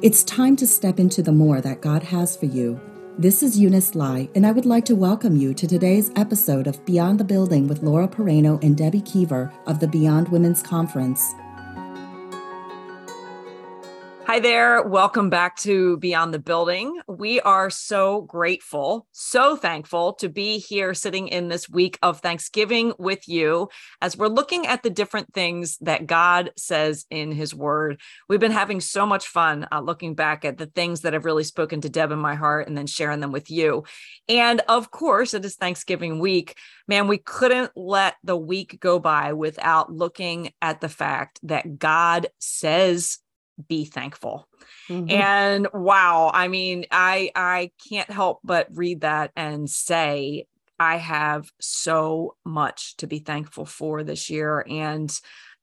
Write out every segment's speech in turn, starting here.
It's time to step into the more that God has for you. This is Eunice Lai, and I would like to welcome you to today's episode of Beyond the Building with Laura Pereno and Debbie Keever of the Beyond Women's Conference. Hi there. Welcome back to Beyond the Building. We are so grateful, so thankful to be here sitting in this week of Thanksgiving with you as we're looking at the different things that God says in His Word. We've been having so much fun uh, looking back at the things that have really spoken to Deb in my heart and then sharing them with you. And of course, it is Thanksgiving week. Man, we couldn't let the week go by without looking at the fact that God says be thankful. Mm-hmm. And wow, I mean, I I can't help but read that and say I have so much to be thankful for this year and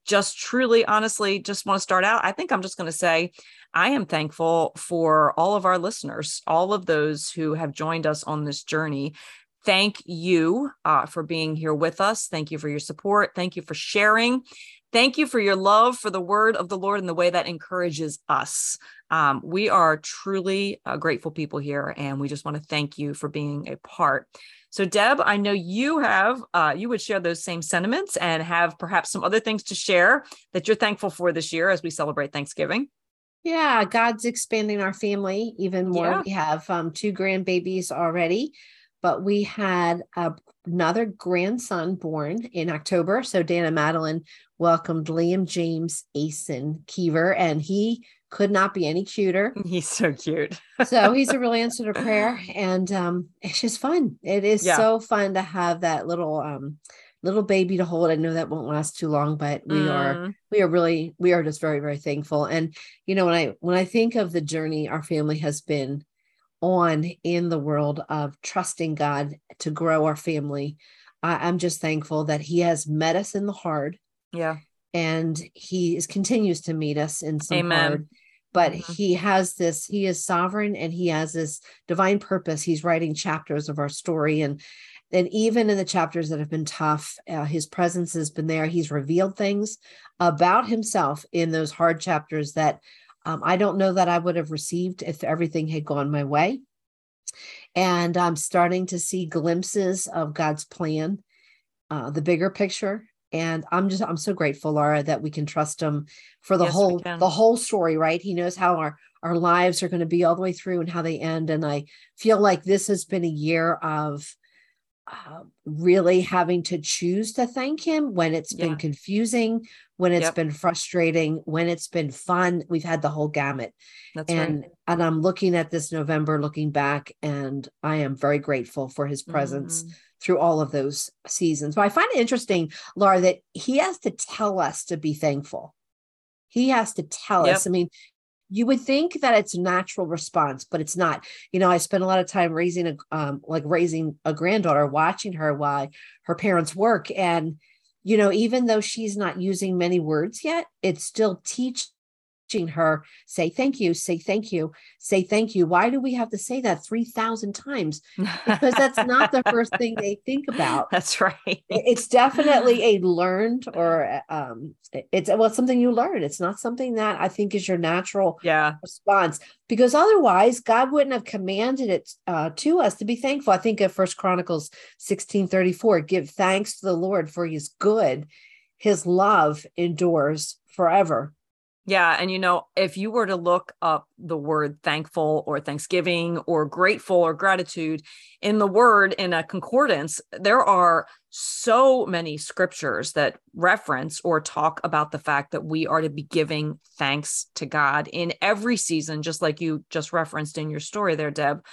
just truly honestly just want to start out I think I'm just going to say I am thankful for all of our listeners, all of those who have joined us on this journey. Thank you uh, for being here with us. Thank you for your support. Thank you for sharing. Thank you for your love for the word of the Lord and the way that encourages us. Um, we are truly uh, grateful people here, and we just want to thank you for being a part. So, Deb, I know you have, uh, you would share those same sentiments and have perhaps some other things to share that you're thankful for this year as we celebrate Thanksgiving. Yeah, God's expanding our family even more. Yeah. We have um, two grandbabies already, but we had a, another grandson born in October. So Dana Madeline welcomed Liam James Asen Keever, and he could not be any cuter. He's so cute. so he's a real answer to prayer, and um, it's just fun. It is yeah. so fun to have that little um, little baby to hold. I know that won't last too long, but we mm. are we are really we are just very very thankful. And you know when I when I think of the journey our family has been on in the world of trusting God to grow our family, I, I'm just thankful that He has met us in the hard yeah. And he is continues to meet us in some Amen. hard, but mm-hmm. he has this, he is sovereign and he has this divine purpose. He's writing chapters of our story. And and even in the chapters that have been tough, uh, his presence has been there. He's revealed things about himself in those hard chapters that um, I don't know that I would have received if everything had gone my way. And I'm starting to see glimpses of God's plan, uh, the bigger picture, and i'm just i'm so grateful laura that we can trust him for the yes, whole the whole story right? He knows how our our lives are going to be all the way through and how they end. And i feel like this has been a year of uh, really having to choose to thank him when it's yeah. been confusing when it's yep. been frustrating when it's been fun we've had the whole gamut That's and right. and i'm looking at this november looking back and i am very grateful for his presence mm-hmm through all of those seasons. But I find it interesting, Laura, that he has to tell us to be thankful. He has to tell yep. us. I mean, you would think that it's natural response, but it's not. You know, I spent a lot of time raising a um, like raising a granddaughter, watching her while her parents work, and you know, even though she's not using many words yet, it still her say thank you say thank you say thank you. Why do we have to say that 3000 times? Because that's not the first thing they think about. That's right. It's definitely a learned or um it's well it's something you learn. It's not something that i think is your natural yeah. response. Because otherwise god wouldn't have commanded it uh, to us to be thankful. I think of first chronicles 16 34 give thanks to the lord for his good. His love endures forever yeah. And, you know, if you were to look up the word thankful or thanksgiving or grateful or gratitude in the word in a concordance, there are so many scriptures that reference or talk about the fact that we are to be giving thanks to God in every season, just like you just referenced in your story there, Deb.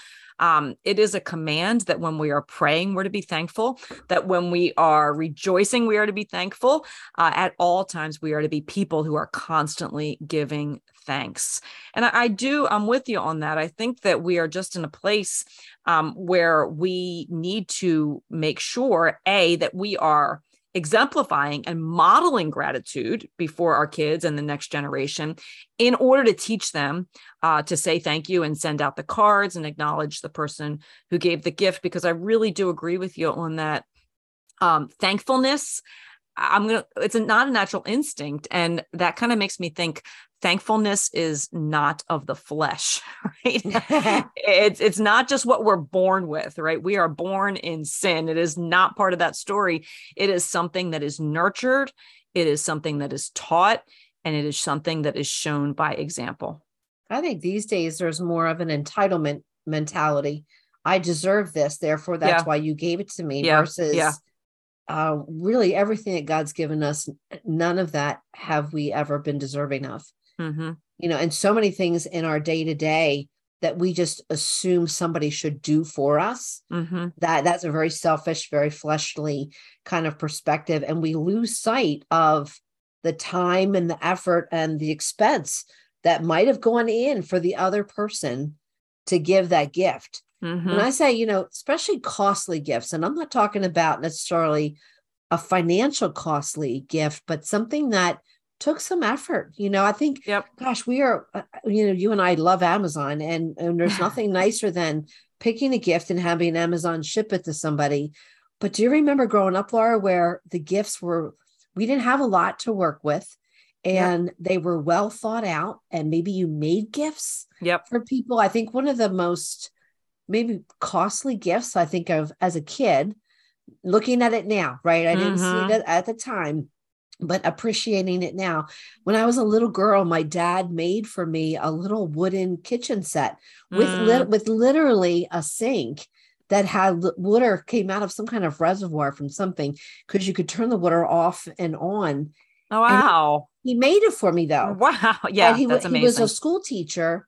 Um, it is a command that when we are praying, we're to be thankful, that when we are rejoicing, we are to be thankful. Uh, at all times, we are to be people who are constantly giving thanks. And I, I, do, I'm with you on that. I think that we are just in a place um, where we need to make sure, A, that we are exemplifying and modeling gratitude before our kids and the next generation in order to teach them uh, to say thank you and send out the cards and acknowledge the person who gave the gift. Because i really do agree with you on that um, thankfulness. I'm gonna it's a, not a natural instinct. And that kind of makes me think thankfulness is not of the flesh right? It's it's not just what we're born with right? We are born in sin. It is not part of that story. It is something that is nurtured. It is something that is taught and it is something that is shown by example. I think these days there's more of an entitlement mentality. I deserve this therefore that's yeah. why you gave it to me yeah. versus yeah. Uh, really everything that god's given us none of that have we ever been deserving of mm-hmm. you know and so many things in our day to day that we just assume somebody should do for us mm-hmm. that that's a very selfish very fleshly kind of perspective and we lose sight of the time and the effort and the expense that might have gone in for the other person to give that gift mm-hmm. and i say you know especially costly gifts and i'm not talking about necessarily a financial costly gift but something that took some effort. You know, I think, yep. gosh, we are, uh, you know, you and I love Amazon, and, and there's nothing nicer than picking a gift and having Amazon ship it to somebody. But do you remember growing up, Laura, where the gifts were, we didn't have a lot to work with and yep. they were well thought out, and maybe you made gifts yep. for people. I think one of the most maybe costly gifts I think of as a kid, looking at it now, right? I didn't mm-hmm. see it at the time but appreciating it now. When I was a little girl, my dad made for me a little wooden kitchen set with mm. li- with literally a sink that had water came out of some kind of reservoir from something because you could turn the water off and on. Oh wow! He, he, made it for me though. Wow! Yeah, he, that's amazing. He was a school teacher,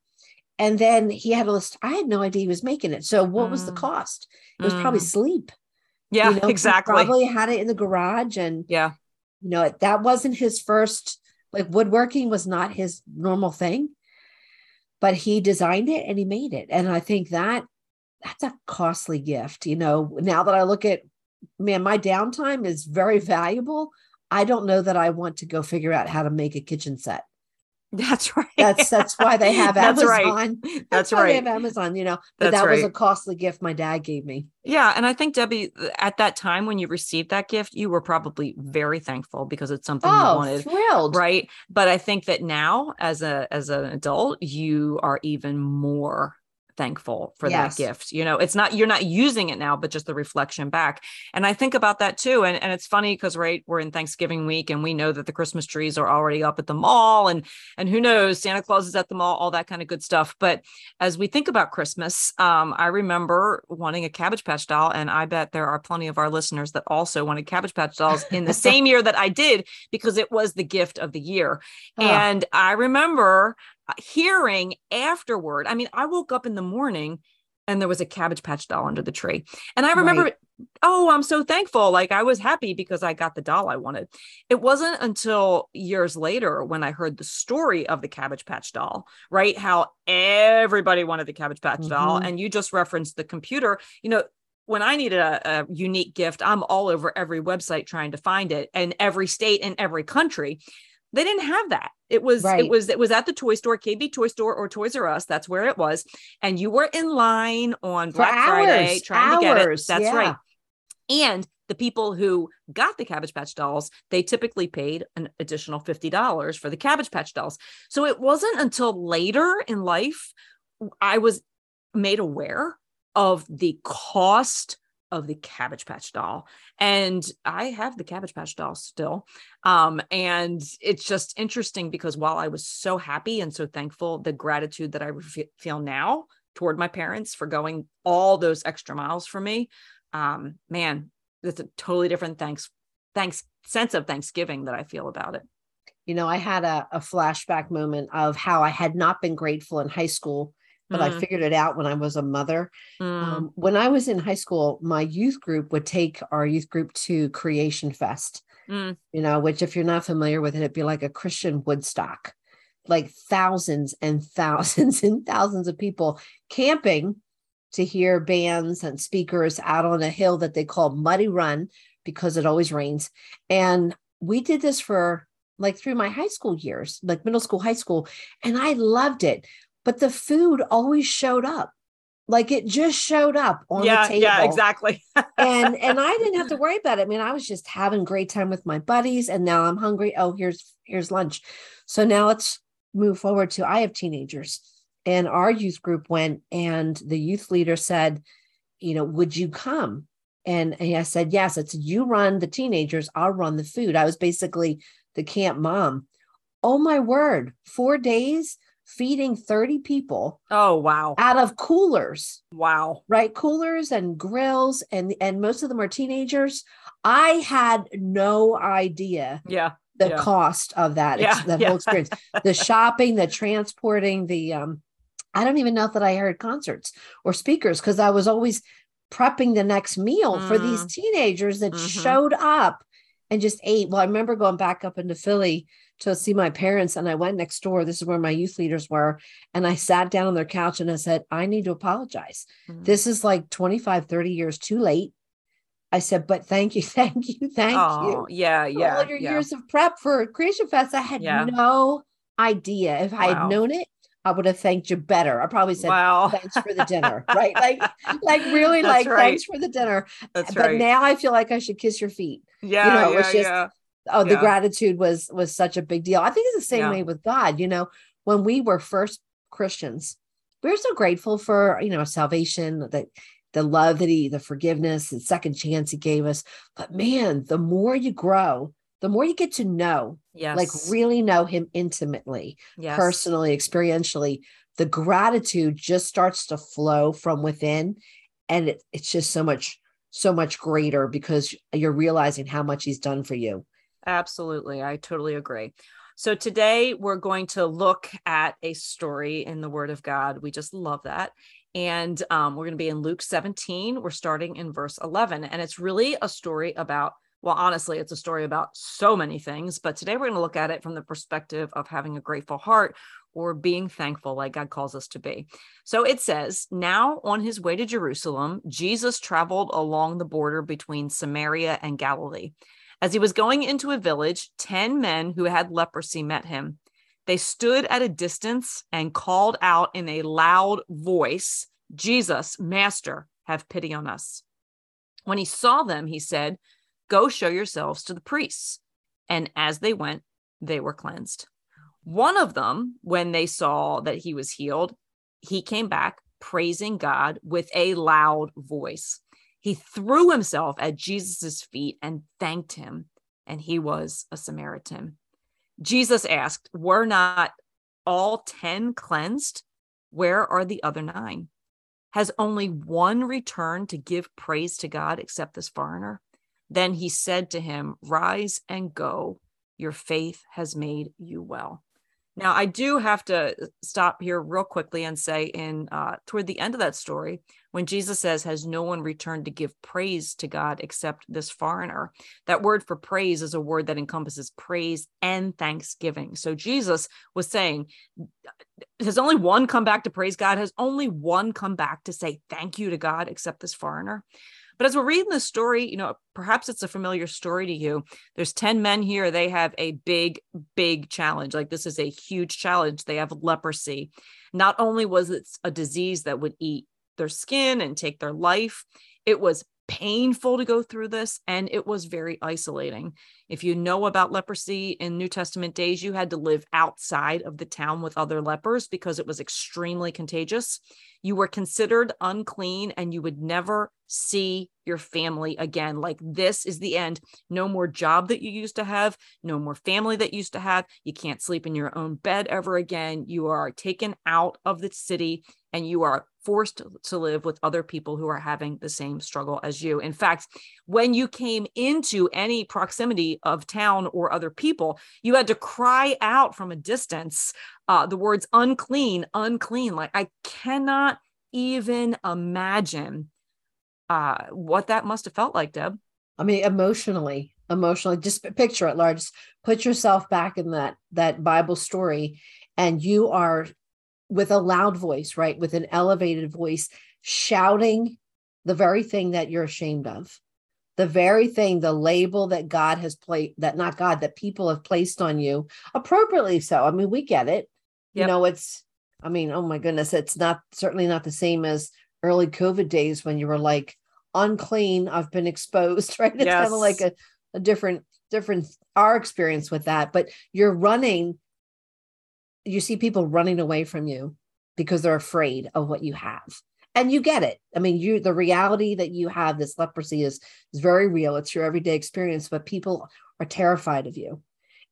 and then he had a list. I had no idea he was making it. So what mm. was the mm. cost? It was mm. probably sleep. Yeah, you know, exactly. probably had it in the garage and yeah you know that wasn't his first like woodworking was not his normal thing but he designed it and he made it. And i think that that's a costly gift you know now that i look at man my downtime is very valuable. I don't know that i want to go figure out how to make a kitchen set that's right. That's that's why they have that's Amazon. Right. That's, that's why right. they have Amazon, you know. But that's that was right. a costly gift my dad gave me. Yeah, and I think Debbie, at that time when you received that gift, you were probably very thankful because it's something oh, you wanted, thrilled, right? But I think that now, as a as an adult, you are even more thankful for yes. that gift. You know, it's not, you're not using it now, but just the reflection back. And I think about that too. And, and it's funny because, right, we're in Thanksgiving week and we know that the Christmas trees are already up at the mall and, and who knows, Santa Claus is at the mall, all that kind of good stuff. But as we think about Christmas, um, I remember wanting a Cabbage Patch doll. And I bet there are plenty of our listeners that also wanted Cabbage Patch dolls in the same year that I did because it was the gift of the year. Oh. And I remember hearing afterward, I mean, I woke up in the morning and there was a cabbage patch doll under the tree. And I remember, right. oh, I'm so thankful. Like I was happy because I got the doll I wanted. It wasn't until years later when I heard the story of the cabbage patch doll, right? How everybody wanted the cabbage patch mm-hmm. doll. And you just referenced the computer. You know, when I needed a, a, unique gift, I'm all over every website trying to find it and every state and every country they didn't have that it was right. it was it was at the toy store kb toy store or toys r us that's where it was and you were in line on For black hours, friday trying hours, to get it that's yeah. right and the people who got the cabbage patch dolls they typically paid an additional $50 for the cabbage patch dolls so it wasn't until later in life i was made aware of the cost of the Cabbage Patch doll. And I have the Cabbage Patch doll still. Um, and it's just interesting because while I was so happy and so thankful, the gratitude that I feel now toward my parents for going all those extra miles for me, um, man, it's a totally different thanks, thanks sense of Thanksgiving that I feel about it. You know, I had a, a flashback moment of how I had not been grateful in high school but mm. I figured it out when I was a mother. Mm. Um, when I was in high school, my youth group would take our youth group to Creation Fest, mm. you know, which, if you're not familiar with it, it'd be like a Christian Woodstock, like thousands and thousands and thousands of people camping to hear bands and speakers out on a hill that they call Muddy Run because it always rains. And we did this for like through my high school years, like middle school, high school, and I loved it but the food always showed up like it just showed up on yeah, the table. Yeah, exactly. and and I didn't have to worry about it. I mean, I was just having great time with my buddies, and now I'm hungry. Oh, here's here's lunch. So now let's move forward to I have teenagers and our youth group went and the youth leader said, you know, would you come? And, and I said, yes. It's you run the teenagers, I'll run the food. I was basically the camp mom. Oh my word, four days feeding 30 people. Oh wow. Out of coolers. Wow. Right? Coolers and grills and and most of them are teenagers. I had no idea. Yeah. The yeah. cost of that, yeah, that yeah. whole experience, the shopping, the transporting, the um, I don't even know that I heard concerts or speakers because I was always prepping the next meal mm. for these mm. teenagers that mm-hmm. showed up and just ate. Well, I remember going back up into Philly to see my parents and I went next door. This is where my youth leaders were. And I sat down on their couch and I said, I need to apologize. Mm-hmm. This is like 25, 30 years too late. I said, but thank you, thank you, thank oh, you. Yeah, yeah. All your yeah. years of prep for Creation Fest. I had yeah. no idea. If wow. I had known it, I would have thanked you better. I probably said, wow. thanks for the dinner. right. Like, like really That's like, right. thanks for the dinner. That's but right. now I feel like I should kiss your feet. Yeah. You know, yeah, it's just, yeah. oh, the Yeah. gratitude was, was such a big deal. I think it's the same way with God. You know, when we were first Christians, we're so grateful for, you know, salvation, that the love that he, the forgiveness the second chance he gave us. But man, the more you grow, the more you get to know, Yes. like really know him intimately, yes. personally, experientially, the gratitude just starts to flow from within. And it, it's just so much, so much greater because you're realizing how much he's done for you. Absolutely. I totally agree. So today we're going to look at a story in the Word of God. We just love that. And um, we're going to be in Luke 17. We're starting in verse 11. And it's really a story about, well, honestly, it's a story about so many things. But today we're going to look at it from the perspective of having a grateful heart or being thankful like God calls us to be. So it says, Now on his way to Jerusalem, Jesus traveled along the border between Samaria and Galilee. As he was going into a village, 10 men who had leprosy met him. They stood at a distance and called out in a loud voice, Jesus, Master, have pity on us. When he saw them, he said, Go show yourselves to the priests. And as they went, they were cleansed. One of them, when they saw that he was healed, he came back praising God with a loud voice. He threw himself at Jesus' feet and thanked him, and he was a Samaritan. Jesus asked, Were not all 10 cleansed? Where are the other nine? Has only one returned to give praise to God except this foreigner? Then he said to him, Rise and go. Your faith has made you well. Now, I do have to stop here real quickly and say, in uh, toward the end of that story, when Jesus says, "Has no one returned to give praise to God except this foreigner?" That word for praise is a word that encompasses praise and thanksgiving. So Jesus was saying, "Has only one come back to praise God? Has only one come back to say thank you to God except this foreigner?" But as we're reading this story, you know, perhaps it's a familiar story to you. There's 10 men here. They have a big, big challenge. Like this is a huge challenge. They have leprosy. Not only was it a disease that would eat their skin and take their life, it was painful to go through this and it was very isolating. If you know about leprosy in New Testament days, you had to live outside of the town with other lepers because it was extremely contagious. You were considered unclean and you would never see your family again. Like this is the end. No more job that you used to have, no more family that you used to have. You can't sleep in your own bed ever again. You are taken out of the city and you are forced to live with other people who are having the same struggle as you. In fact, when you came into any proximity of town or other people, you had to cry out from a distance uh, the words unclean, unclean. Like I cannot even imagine uh, what that must have felt like, Deb. I mean, emotionally, emotionally, just picture it, large. Put yourself back in that that Bible story, and you are with a loud voice, right, with an elevated voice, shouting the very thing that you're ashamed of, the very thing, the label that God has placed, that not God, that people have placed on you, appropriately so. I mean, we get it. You know, it's. I mean, oh my goodness, it's not certainly not the same as early COVID days when you were like unclean. I've been exposed, right? It's kind of like a, a different, different our experience with that. But you're running you see people running away from you because they're afraid of what you have. And you get it. I mean you the reality that you have this leprosy is is very real. It's your everyday experience but people are terrified of you.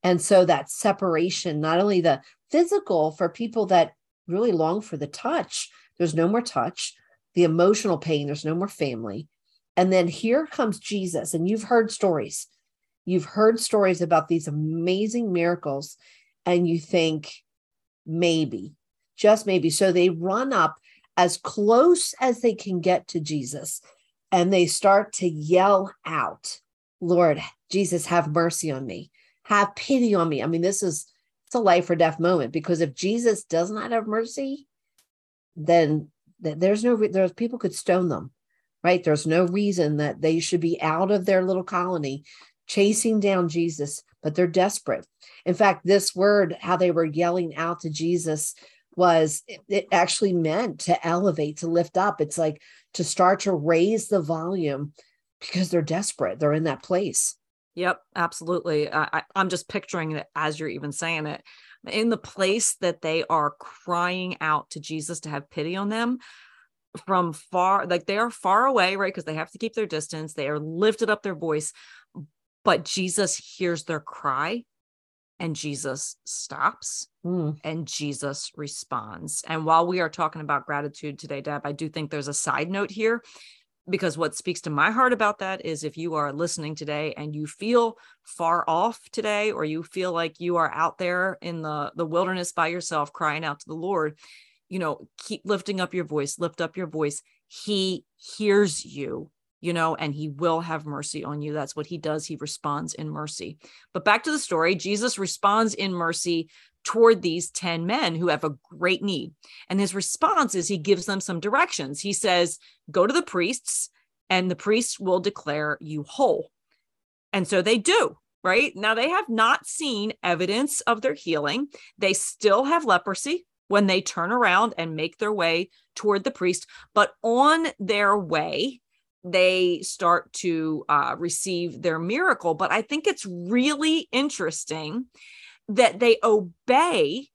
And so that separation not only the physical for people that really long for the touch there's no more touch the emotional pain there's no more family. And then here comes jesus and you've heard stories. You've heard stories about these amazing miracles and you think maybe just maybe so they run up as close as they can get to Jesus and they start to yell out, Lord, Jesus, have mercy on me. Have pity on me. I mean, this is it's a life or death moment because if Jesus does not have mercy, then there's no there's people could stone them, right? There's no reason that they should be out of their little colony chasing down Jesus, but they're desperate. In fact, this word, how they were yelling out to Jesus, was it actually meant to elevate, to lift up. It's like to start to raise the volume because they're desperate. They're in that place. Yep, absolutely. I, I'm just picturing it as you're even saying it. In the place that they are crying out to Jesus to have pity on them from far, like they are far away, right? Because they have to keep their distance. They are lifted up their voice, but Jesus hears their cry and Jesus stops mm. and Jesus responds. And while we are talking about gratitude today, Deb, I do think there's a side note here because what speaks to my heart about that is if you are listening today and you feel far off today or you feel like you are out there in the the wilderness by yourself crying out to the Lord, you know, keep lifting up your voice, lift up your voice. He hears you you know, and he will have mercy on you. That's what he does. He responds in mercy. But back to the story Jesus responds in mercy toward these 10 men who have a great need. And his response is he gives them some directions. He says, Go to the priests, and the priests will declare you whole. And so they do. Right now, they have not seen evidence of their healing. They still have leprosy when they turn around and make their way toward the priest. But on their way, they start to uh, receive their miracle. But I think it's really interesting that they obey.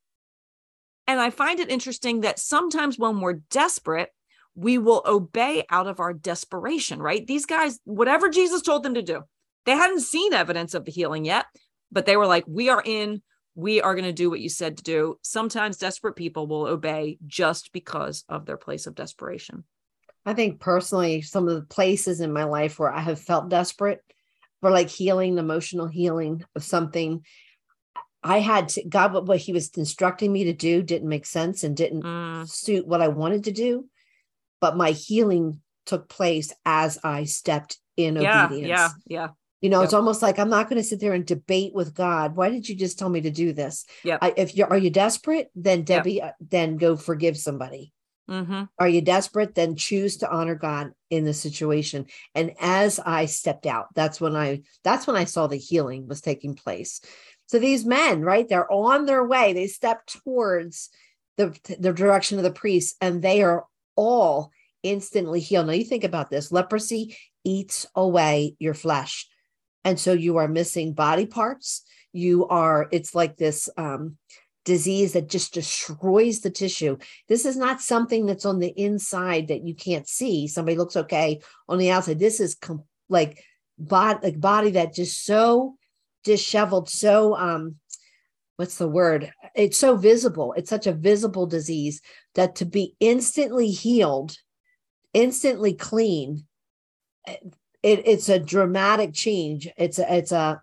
And I find it interesting that sometimes when we're desperate, we will obey out of our desperation, right? These guys, whatever Jesus told them to do, they hadn't seen evidence of the healing yet, but they were like, we are in, we are going to do what you said to do. Sometimes desperate people will obey just because of their place of desperation. I think personally, some of the places in my life where I have felt desperate for like healing, emotional healing of something, I had to, God, what, what He was instructing me to do didn't make sense and didn't mm. suit what I wanted to do. But my healing took place as I stepped in yeah, obedience. Yeah, yeah. You know, yep. it's almost like I'm not going to sit there and debate with God. Why did you just tell me to do this? Yeah. If you're, are you desperate? Then Debbie, yep. Uh, then go forgive somebody. Mm-hmm. Are you desperate? Then choose to honor God in the situation. And as I stepped out, that's when I that's when I saw the healing was taking place. So these men, right, they're on their way. They step towards the the direction of the priest, and they are all instantly healed. Now you think about this: leprosy eats away your flesh, and so you are missing body parts. You are. It's like this. um disease that just destroys the tissue. This is not something that's on the inside that you can't see. Somebody looks okay on the outside. This is com- like body, like body that just so disheveled, so um, what's the word? It's so visible. It's such a visible disease that to be instantly healed, instantly clean, it, it's a dramatic change. It's a, it's a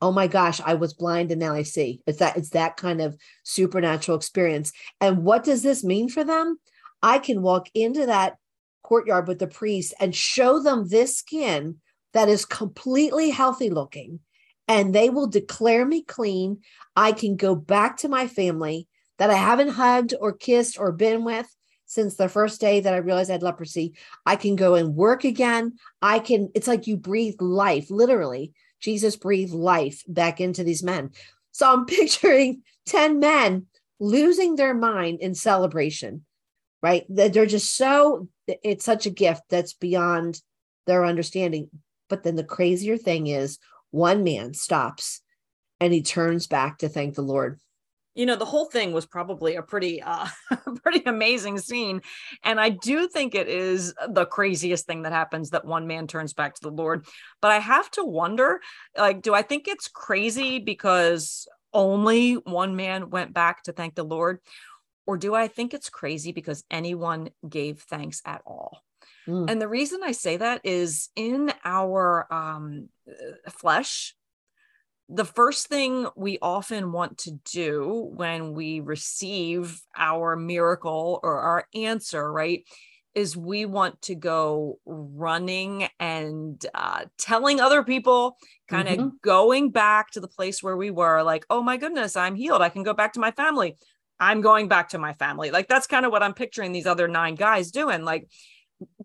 oh my gosh i was blind and now i see. It's that it's that kind of supernatural experience. And what does this mean for them? I can walk into that courtyard with the priest and show them this skin that is completely healthy looking and they will declare me clean. I can go back to my family that i haven't hugged or kissed or been with since the first day that I realized I had leprosy. I can go and work again. I can, it's like you breathe life, literally, Jesus breathed life back into these men. So I'm picturing 10 men losing their mind in celebration, right? They're just so, it's such a gift that's beyond their understanding. But then the crazier thing is one man stops and he turns back to thank the Lord. You know the whole thing was probably a pretty uh pretty amazing scene and i do think it is the craziest thing that happens that one man turns back to the lord but i have to wonder like do i think it's crazy because only one man went back to thank the lord or do i think it's crazy because anyone gave thanks at all mm. and the reason i say that is in our um flesh the first thing we often want to do when we receive our miracle or our answer, right, is we want to go running and uh, telling other people, kind of mm-hmm. going back to the place where we were, like, oh my goodness, I'm healed. I can go back to my family. I'm going back to my family. Like, that's kind of what I'm picturing these other nine guys doing, like,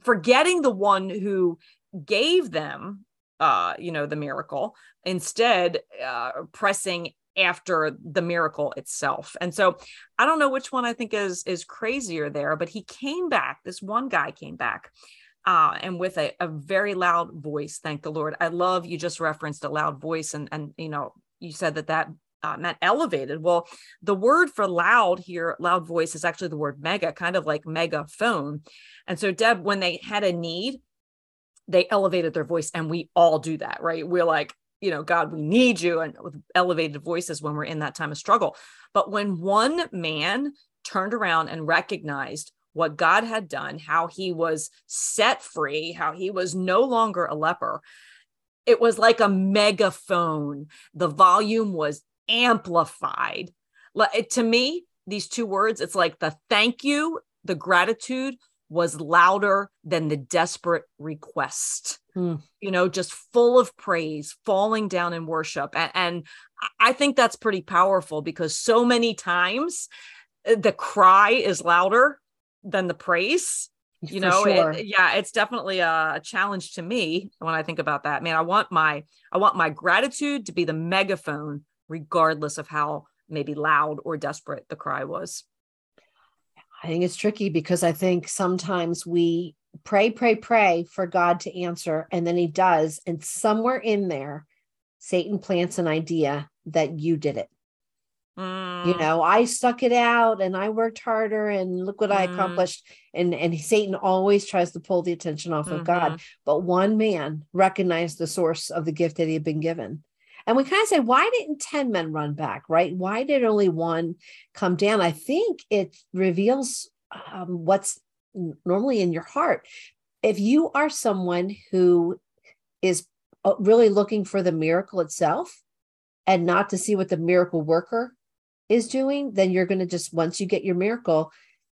forgetting the one who gave them uh you know the miracle instead uh pressing after the miracle itself. And so i don't know which one i think is is crazier there but he came back this one guy came back uh, and with a, a very loud voice thank the lord. I love you just referenced a loud voice and and you know you said that that uh, meant elevated. Well the word for loud here loud voice is actually the word mega kind of like megaphone. And so deb when they had a need they elevated their voice and we all do that right? We're like you know god we need you and with elevated voices when we're in that time of struggle. But when one man turned around and recognized what god had done how he was set free how he was no longer a leper it was like a megaphone. The volume was amplified. To me these two words it's like the thank you the gratitude was louder than the desperate request. Mm. You know, just full of praise, falling down in worship. And, and, I think that's pretty powerful because so many times uh, the cry is louder than the praise. You know, sure. it, yeah, it's definitely a challenge to me when I think about that. Man, I want my I want my gratitude to be the megaphone, regardless of how maybe loud or desperate the cry was. I think it's tricky because I think sometimes we pray, pray, pray for God to answer, and then He does. And somewhere in there, Satan plants an idea that you did it. Mm. You know, I stuck it out and I worked harder and look what mm. I accomplished. And and Satan always tries to pull the attention off mm-hmm. of God. Mm-hmm. But one man recognized the source of the gift that he had been given. And we kind of say, why didn't 10 men run back, right? Why did only one come down? I think it reveals um, what's normally in your heart. If you are someone who is uh, really looking for the miracle itself and not to see what the miracle worker is doing, then you're going to just, once you get your miracle,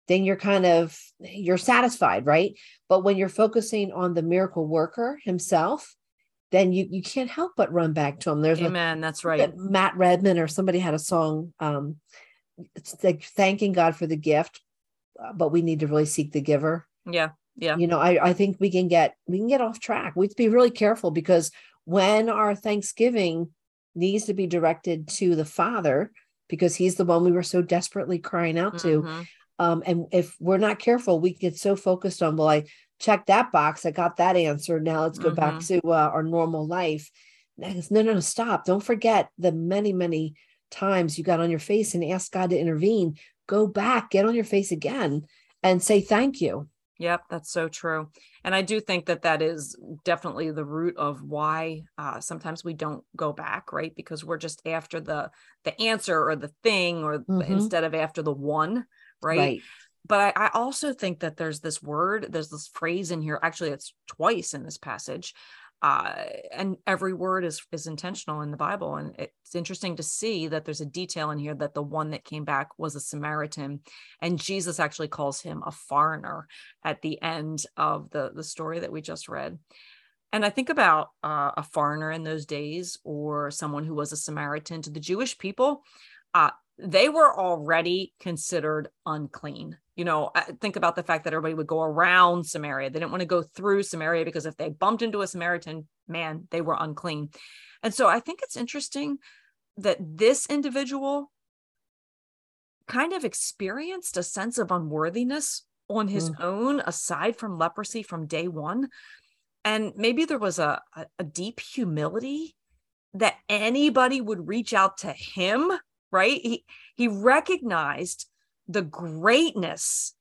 then you're kind of you're satisfied right but when you're focusing on the miracle worker himself then you you can't help but run back to them. There's Amen. A, that's right. Matt Redman or somebody had a song um it's like thanking God for the gift, uh, but we need to really seek the giver. Yeah. Yeah. You know, I, I think we can get we can get off track. We have to be really careful because when our Thanksgiving needs to be directed to the Father, because he's the one we were so desperately crying out to. Mm-hmm. Um, and if we're not careful, we get so focused on, well, I check that box. I got that answer. Now let's go mm-hmm. back to uh, our normal life. No, no, no, stop. Don't forget the many, many times you got on your face and asked God to intervene. Go back, get on your face again and say thank you. Yep, that's so true. And I do think that that is definitely the root of why uh, sometimes we don't go back, right? Because we're just after the the answer or the thing, or mm-hmm. instead of after the one, right? right but I, I, also think that there's this word, there's this phrase in here. Actually, it's twice in this passage, uh, and every word is is intentional in the Bible. And it's interesting to see that there's a detail in here that the one that came back was a Samaritan, and Jesus actually calls him a foreigner at the end of the the story that we just read. And I think about uh, a foreigner in those days, or someone who was a Samaritan to the Jewish people. Uh, they were already considered unclean. You know, think about the fact that everybody would go around Samaria. They didn't want to go through Samaria because if they bumped into a Samaritan man, they were unclean. And so I think it's interesting that this individual kind of experienced a sense of unworthiness on his mm. own, aside from leprosy from day one. And maybe there was a, a, a deep humility that anybody would reach out to him right? He he recognized the greatness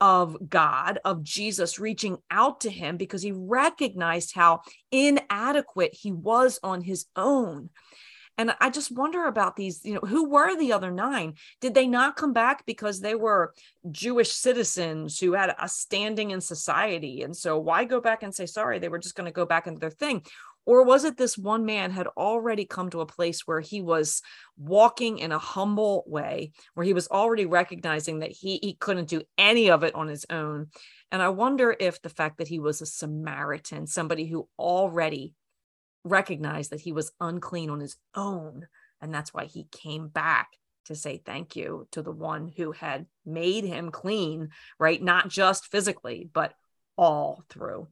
of God, of Jesus reaching out to him because he recognized how inadequate he was on his own. And I just wonder about these, you know, who were the other nine? Did they not come back because they were Jewish citizens who had a standing in society? And so why go back and say sorry? They were just going to go back into their thing. Or was it this one man had already come to a place where he was walking in a humble way, where he was already recognizing that he, he couldn't do any of it on his own? And I wonder if the fact that he was a Samaritan, somebody who already recognized that he was unclean on his own, and that's why he came back to say thank you to the one who had made him clean, right? Not just physically, but all through.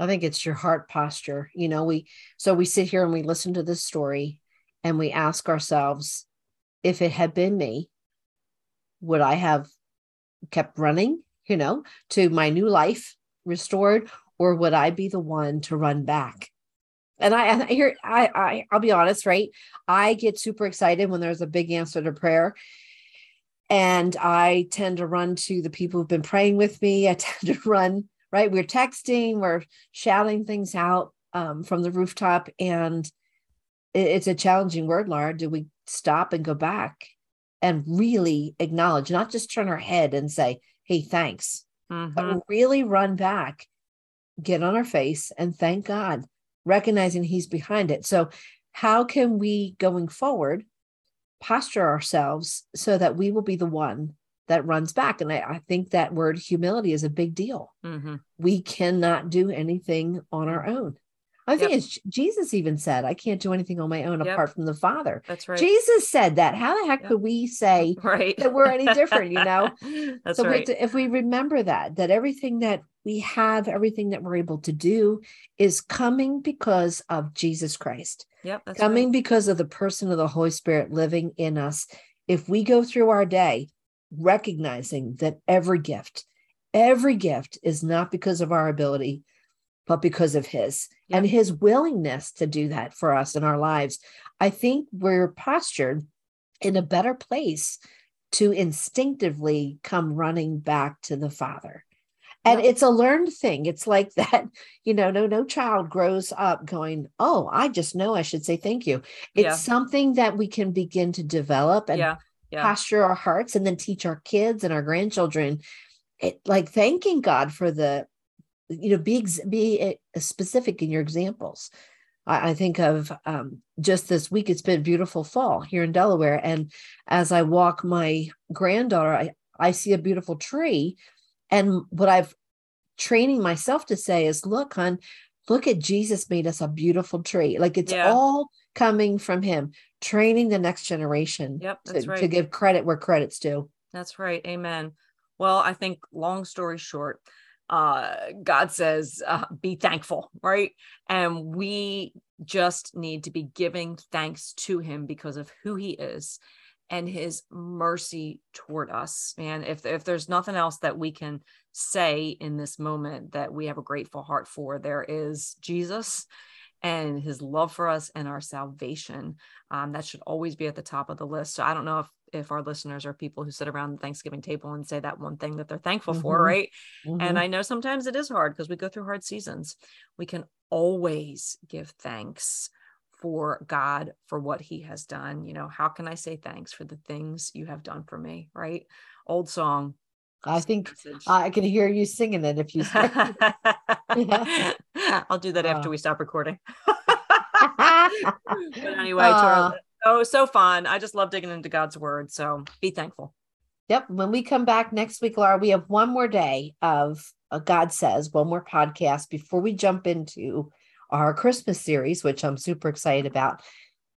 I think it's your heart posture. You know, we so we sit here and we listen to this story and we ask ourselves, if it had been me, would I have kept running, you know, to my new life restored, or would I be the one to run back? And I, I hear, I, I, I'll be honest, right? I get super excited when there's a big answer to prayer. And I tend to run to the people who've been praying with me. I tend to run right? We're texting, we're shouting things out um, from the rooftop, and it, it's a challenging word, Laura. Do we stop and go back and really acknowledge, not just turn our head and say, hey, thanks, mm-hmm. but really run back, get on our face, and thank God, recognizing He's behind it. So, how can we going forward posture ourselves so that we will be the one that runs back. And I, I think that word humility is a big deal. Mm-hmm. We cannot do anything on our own. I think yep. it's Jesus even said, I can't do anything on my own yep. apart from the Father. That's right. Jesus said that. How the heck yep. could we say right. that we're any different, you know? That's so right. to, if we remember that, that everything that we have, everything that we're able to do is coming because of Jesus Christ. Yep. coming right. because of the person of the Holy Spirit living in us. If we go through our day recognizing that every gift, every gift is not because of our ability, but because of His yep. and His willingness to do that for us in our lives. I think we're postured in a better place to instinctively come running back to the Father. And it's a learned thing. It's like that, you know, no, no child grows up going, Oh, I just know I should say thank you. It's yeah. something that we can begin to develop and yeah. posture our hearts and then teach our kids and our grandchildren it, like thanking god for the you know be be eh, specific in your examples. I, I think of um, just this week it's been beautiful fall here in delaware and as i walk my granddaughter i, I see a beautiful tree and what i've training myself to say is look hon look at jesus made us a beautiful tree. Like it's yeah. all coming from him training the next generation yep, to, right. to give credit where credit's due. That's right. Amen. Well, I think long story short, uh, God says, uh, be thankful, right? And we just need to be giving thanks to him because of who he is and his mercy toward us. Man, if, if there's nothing else that we can say in this moment that we have a grateful heart for, there is Jesus and his love for us and our salvation. Um, that should always be at the top of the list. So I don't know if if our listeners are people who sit around the Thanksgiving table and say that one thing that they're thankful mm-hmm. for, right? Mm-hmm. And I know sometimes it is hard because we go through hard seasons. We can always give thanks for God for what he has done. You know, how can I say thanks for the things you have done for me, right? Old song, I think I can hear you singing it if you. I'll do that after we stop recording. but anyway, uh. oh, so fun! I just love digging into God's word. So be thankful. Yep. When we come back next week, Laura, we have one more day of uh, God says, one more podcast before we jump into our Christmas series, which I'm super excited about.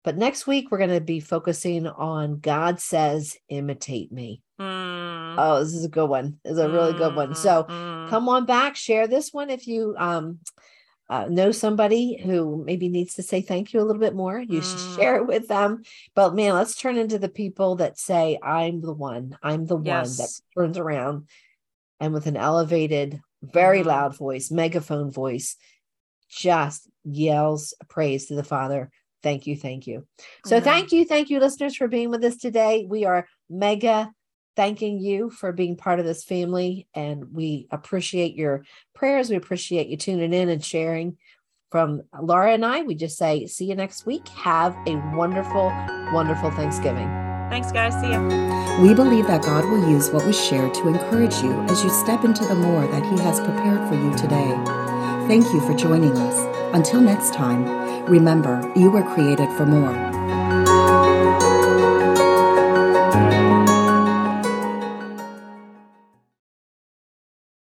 But next week, we're going to be focusing on God says, imitate me. Mm. Oh, this is a good one. Is a really good one. So mm. come on back, share this one if you um, uh, know somebody who maybe needs to say thank you a little bit more. You mm. should share it with them. But man, let's turn into the people that say, I'm the one. I'm the yes. one that turns around and with an elevated, very mm-hmm. loud voice, megaphone voice, just yells praise to the Father thank you, thank you. So thank you, thank you, listeners, for being with us today. We are mega thanking you for being part of this family, and we appreciate your prayers. We appreciate you tuning in and sharing. From Laura and I, we just say, see you next week. Have a wonderful, wonderful Thanksgiving. Thanks, guys. See you. We believe that God will use what was shared to encourage you as you step into the more that He has prepared for you today. Thank you for joining us. Until next time, remember, you were created for more.